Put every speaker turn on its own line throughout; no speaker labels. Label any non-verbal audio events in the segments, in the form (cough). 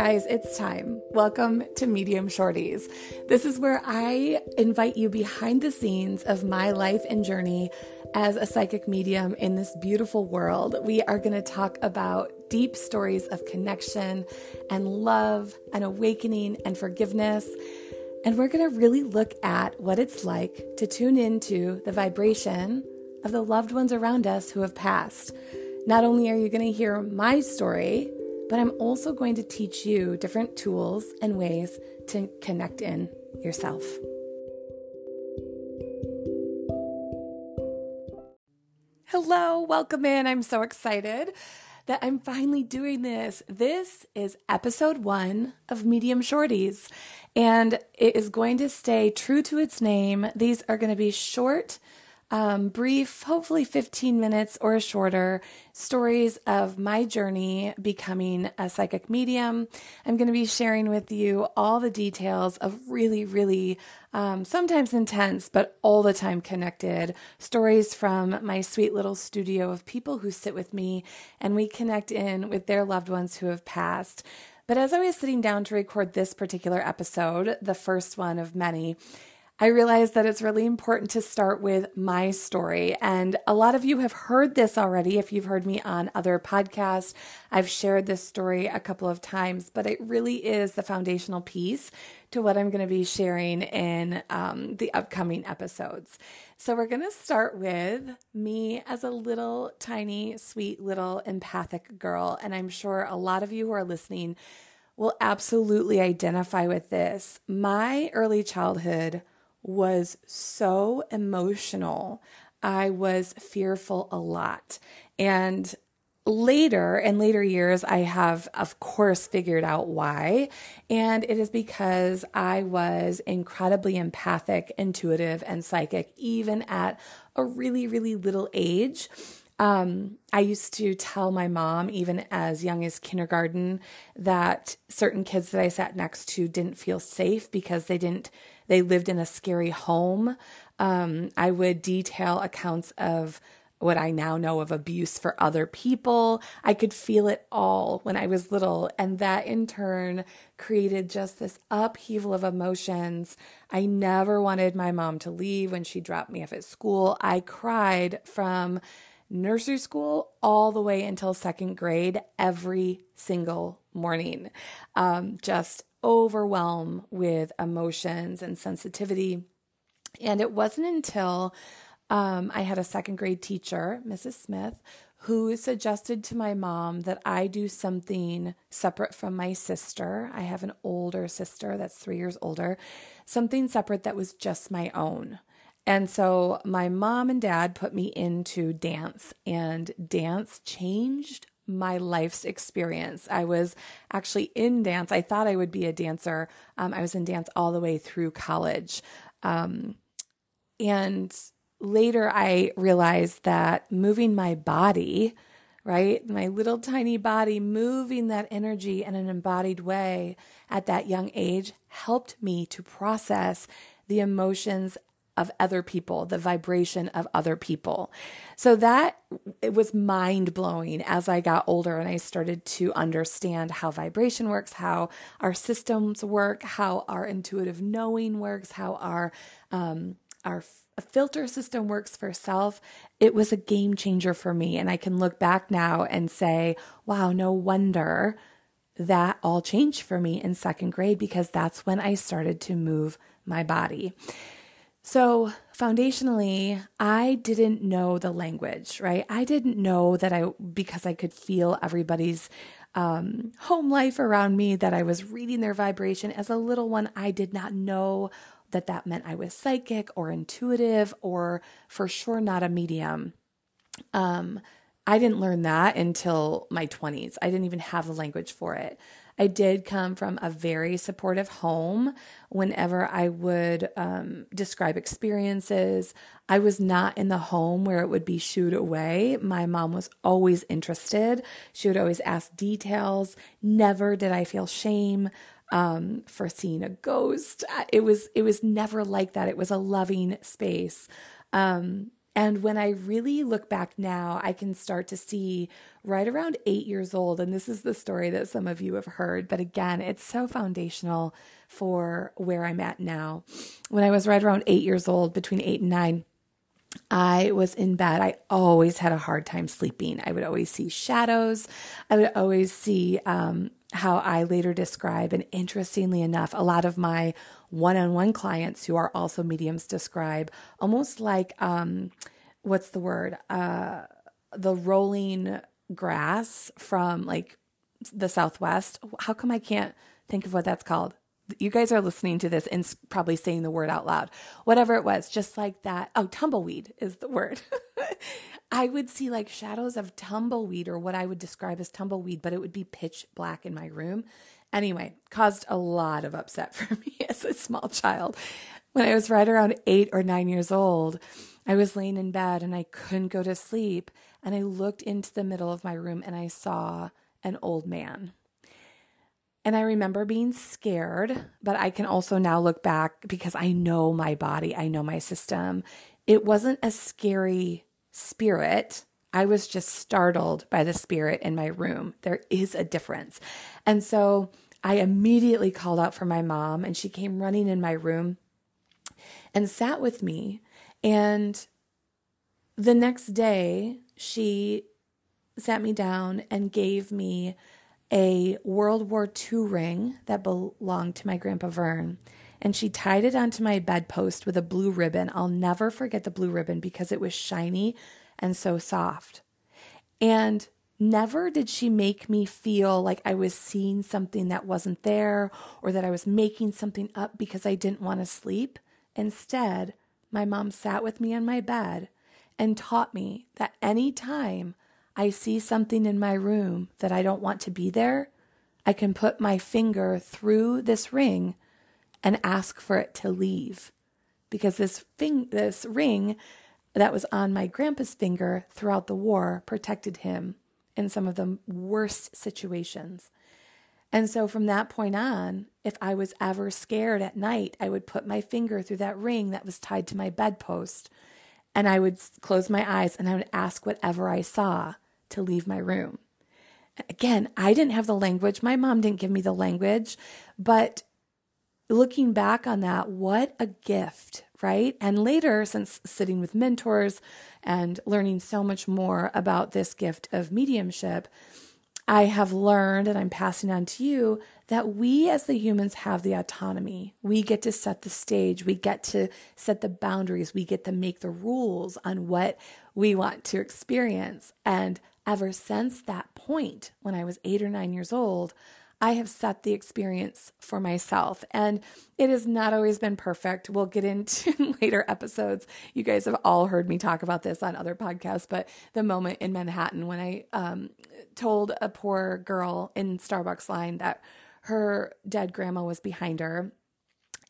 guys, it's time. Welcome to Medium Shorties. This is where I invite you behind the scenes of my life and journey as a psychic medium in this beautiful world. We are going to talk about deep stories of connection and love and awakening and forgiveness. And we're going to really look at what it's like to tune into the vibration of the loved ones around us who have passed. Not only are you going to hear my story, but I'm also going to teach you different tools and ways to connect in yourself. Hello, welcome in. I'm so excited that I'm finally doing this. This is episode one of Medium Shorties, and it is going to stay true to its name. These are going to be short um, brief, hopefully 15 minutes or shorter, stories of my journey becoming a psychic medium. I'm going to be sharing with you all the details of really, really um, sometimes intense, but all the time connected stories from my sweet little studio of people who sit with me and we connect in with their loved ones who have passed. But as I was sitting down to record this particular episode, the first one of many, I realized that it's really important to start with my story. And a lot of you have heard this already if you've heard me on other podcasts. I've shared this story a couple of times, but it really is the foundational piece to what I'm going to be sharing in um, the upcoming episodes. So, we're going to start with me as a little tiny, sweet, little empathic girl. And I'm sure a lot of you who are listening will absolutely identify with this. My early childhood was so emotional. I was fearful a lot. And later, in later years, I have, of course, figured out why. And it is because I was incredibly empathic, intuitive, and psychic, even at a really, really little age. Um, I used to tell my mom, even as young as kindergarten, that certain kids that I sat next to didn't feel safe because they didn't they lived in a scary home. Um, I would detail accounts of what I now know of abuse for other people. I could feel it all when I was little. And that in turn created just this upheaval of emotions. I never wanted my mom to leave when she dropped me off at school. I cried from nursery school all the way until second grade every single morning. Um, just overwhelm with emotions and sensitivity. And it wasn't until um, I had a second grade teacher, Mrs. Smith, who suggested to my mom that I do something separate from my sister. I have an older sister that's three years older, something separate that was just my own. And so my mom and dad put me into dance, and dance changed my life's experience. I was actually in dance. I thought I would be a dancer. Um, I was in dance all the way through college. Um, and later I realized that moving my body, right, my little tiny body, moving that energy in an embodied way at that young age helped me to process the emotions of other people, the vibration of other people. So that it was mind blowing as I got older and I started to understand how vibration works, how our systems work, how our intuitive knowing works, how our um, our filter system works for self. It was a game changer for me, and I can look back now and say, "Wow, no wonder." That all changed for me in second grade because that's when I started to move my body. So, foundationally, I didn't know the language, right? I didn't know that I, because I could feel everybody's um, home life around me, that I was reading their vibration. As a little one, I did not know that that meant I was psychic or intuitive or for sure not a medium. Um, I didn't learn that until my 20s. I didn't even have the language for it. I did come from a very supportive home. Whenever I would um, describe experiences, I was not in the home where it would be shooed away. My mom was always interested. She would always ask details. Never did I feel shame um, for seeing a ghost. It was it was never like that. It was a loving space. Um, And when I really look back now, I can start to see right around eight years old. And this is the story that some of you have heard. But again, it's so foundational for where I'm at now. When I was right around eight years old, between eight and nine, I was in bed. I always had a hard time sleeping. I would always see shadows. I would always see um, how I later describe, and interestingly enough, a lot of my one on one clients who are also mediums describe almost like um, what's the word? Uh, the rolling grass from like the Southwest. How come I can't think of what that's called? you guys are listening to this and probably saying the word out loud. Whatever it was, just like that. Oh, tumbleweed is the word. (laughs) I would see like shadows of tumbleweed or what I would describe as tumbleweed, but it would be pitch black in my room. Anyway, caused a lot of upset (laughs) for me as a small child. When I was right around eight or nine years old, I was laying in bed and I couldn't go to sleep. And I looked into the middle of my room and I saw an old man and I remember being scared, but I can also now look back because I know my body, I know my system. It wasn't a scary spirit. I was just startled by the spirit in my room. There is a difference. And so I immediately called out for my mom, and she came running in my room and sat with me. And the next day, she sat me down and gave me a World War II ring that belonged to my Grandpa Vern. And she tied it onto my bedpost with a blue ribbon. I'll never forget the blue ribbon because it was shiny and so soft. And never did she make me feel like I was seeing something that wasn't there or that I was making something up because I didn't want to sleep. Instead, my mom sat with me on my bed and taught me that any time I see something in my room that I don't want to be there, I can put my finger through this ring and ask for it to leave. Because this thing, this ring that was on my grandpa's finger throughout the war protected him in some of the worst situations. And so from that point on, if I was ever scared at night, I would put my finger through that ring that was tied to my bedpost and I would close my eyes and I would ask whatever I saw to leave my room. Again, I didn't have the language. My mom didn't give me the language, but looking back on that, what a gift, right? And later, since sitting with mentors and learning so much more about this gift of mediumship, I have learned and I'm passing on to you that we as the humans have the autonomy. We get to set the stage, we get to set the boundaries, we get to make the rules on what we want to experience. And ever since that point, when I was eight or nine years old, I have set the experience for myself. And it has not always been perfect. We'll get into (laughs) later episodes. You guys have all heard me talk about this on other podcasts, but the moment in Manhattan when I um, told a poor girl in Starbucks line that her dead grandma was behind her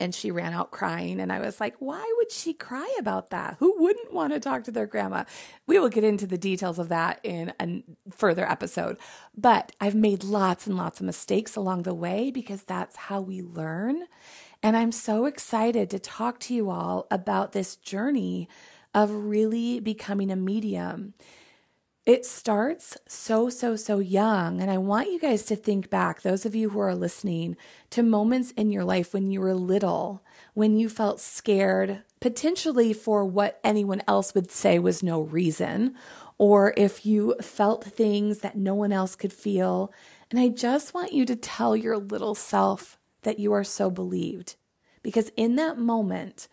and she ran out crying. And I was like, why would she cry about that? Who wouldn't want to talk to their grandma? We will get into the details of that in a further episode. But I've made lots and lots of mistakes along the way because that's how we learn. And I'm so excited to talk to you all about this journey of really becoming a medium. It starts so, so, so young. And I want you guys to think back, those of you who are listening, to moments in your life when you were little, when you felt scared, potentially for what anyone else would say was no reason, or if you felt things that no one else could feel. And I just want you to tell your little self that you are so believed. Because in that moment,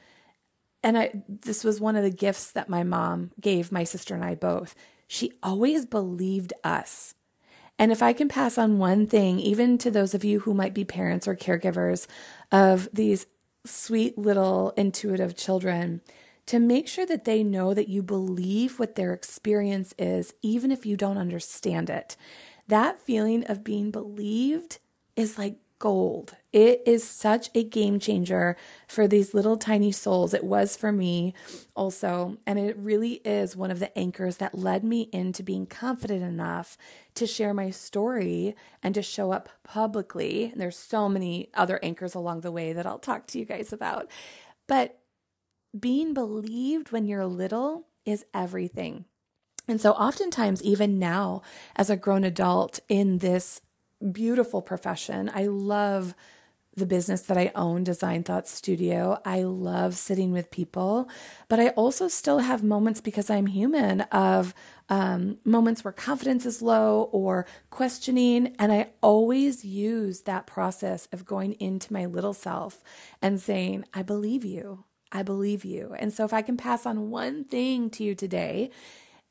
and I this was one of the gifts that my mom gave my sister and I both she always believed us. And if I can pass on one thing, even to those of you who might be parents or caregivers of these sweet little intuitive children, to make sure that they know that you believe what their experience is, even if you don't understand it. That feeling of being believed is like gold. It is such a game changer for these little tiny souls. It was for me also. And it really is one of the anchors that led me into being confident enough to share my story and to show up publicly. And there's so many other anchors along the way that I'll talk to you guys about. But being believed when you're little is everything. And so, oftentimes, even now, as a grown adult in this beautiful profession, I love the business that I own, Design Thoughts Studio. I love sitting with people, but I also still have moments because I'm human of um, moments where confidence is low or questioning. And I always use that process of going into my little self and saying, I believe you. I believe you. And so, if I can pass on one thing to you today,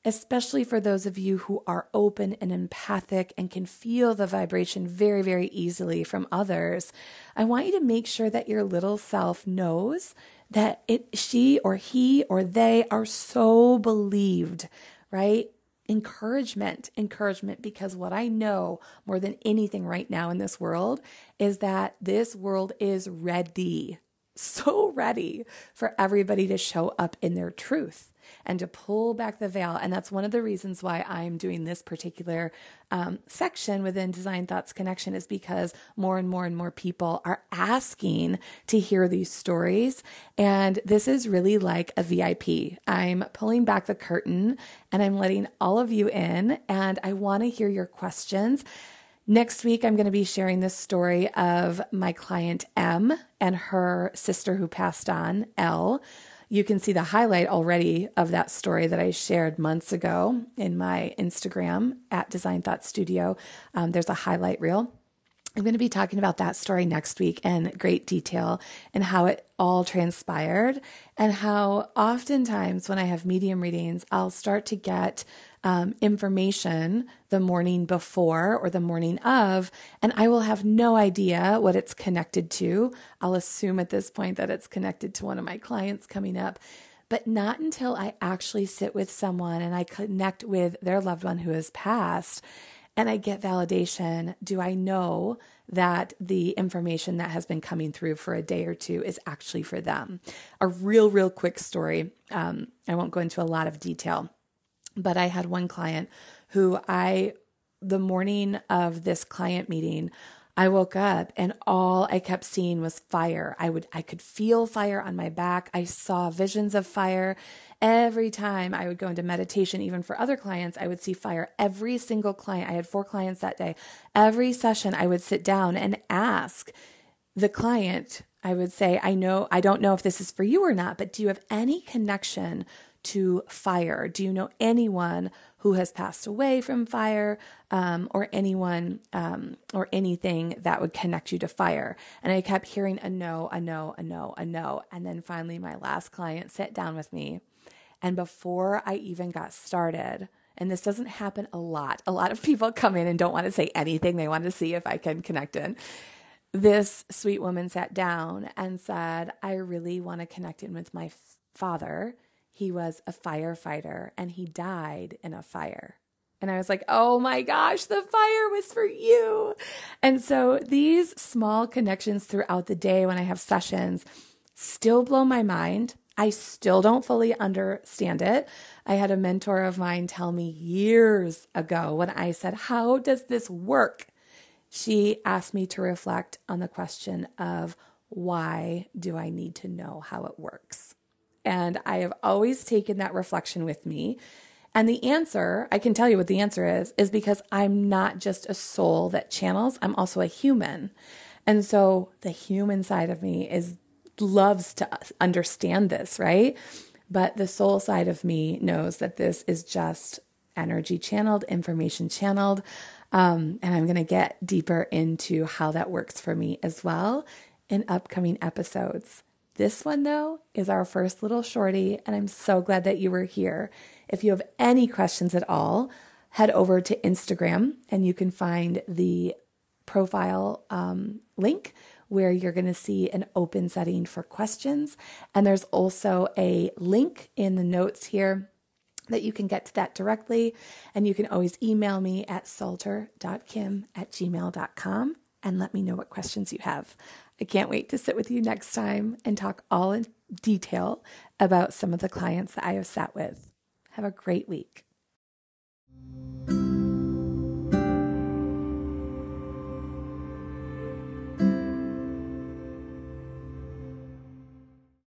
especially for those of you who are open and empathic and can feel the vibration very, very easily from others, I want you to make sure that your little self knows that it, she or he or they are so believed, right? Encouragement, encouragement, because what I know more than anything right now in this world is that this world is ready, (laughs) so ready for everybody to show up in their truth and to pull back the veil. And that's one of the reasons why I'm doing this particular um, section within Design Thoughts Connection is because more and more and more people are asking to hear these stories. And this is really like a VIP. I'm pulling back the curtain and I'm letting all of you in, and I want to hear your questions. Next week, I'm going to be sharing this story of my client M and her sister who passed on, L you can see the highlight already of that story that I shared months ago in my Instagram at Design Thoughts Studio. Um, there's a highlight reel. I'm going to be talking about that story next week in great detail and how it all transpired, and how oftentimes when I have medium readings, I'll start to get um, information the morning before or the morning of, and I will have no idea what it's connected to. I'll assume at this point that it's connected to one of my clients coming up, but not until I actually sit with someone and I connect with their loved one who has passed and I get validation do I know that the information that has been coming through for a day or two is actually for them. A real, real quick story. Um, I won't go into a lot of detail but I had one client who I, the morning of this client meeting, I woke up and all I kept seeing was fire. I would I could feel fire on my back. I saw visions of fire every time I would go into meditation even for other clients. I would see fire every single client. I had four clients that day. Every session I would sit down and ask the client I would say, I know, I don't know if this is for you or not, but do you have any connection to fire? Do you know anyone who has passed away from fire um, or anyone um, or anything that would connect you to fire? And I kept hearing a no, a no, a no, a no. And then finally, my last client sat down with me. And before I even got started, and this doesn't happen a lot, a lot of people come in and don't want to say anything. They want to see if I can connect in this sweet woman sat down and said, I really want to connect in with my father he was a firefighter and he died in a fire. And I was like, oh my gosh, the fire was for you. And so these small connections throughout the day when I have sessions still blow my mind. I still don't fully understand it. I had a mentor of mine tell me years ago when I said, How does this work? She asked me to reflect on the question of why do I need to know how it works? And I have always taken that reflection with me. And the answer, I can tell you what the answer is, is because I'm not just a soul that channels, I'm also a human. And so the human side of me is loves to understand this, right? But the soul side of me knows that this is just energy channeled, information channeled. Um, and I'm going to get deeper into how that works for me as well in upcoming episodes. This one, though, is our first little shorty, and I'm so glad that you were here. If you have any questions at all, head over to Instagram and you can find the profile um, link where you're going to see an open setting for questions. And there's also a link in the notes here that you can get to that directly. And you can always email me at salter.kim at gmail.com and let me know what questions you have. I can't wait to sit with you next time and talk all in detail about some of the clients that I have sat with. Have a great week.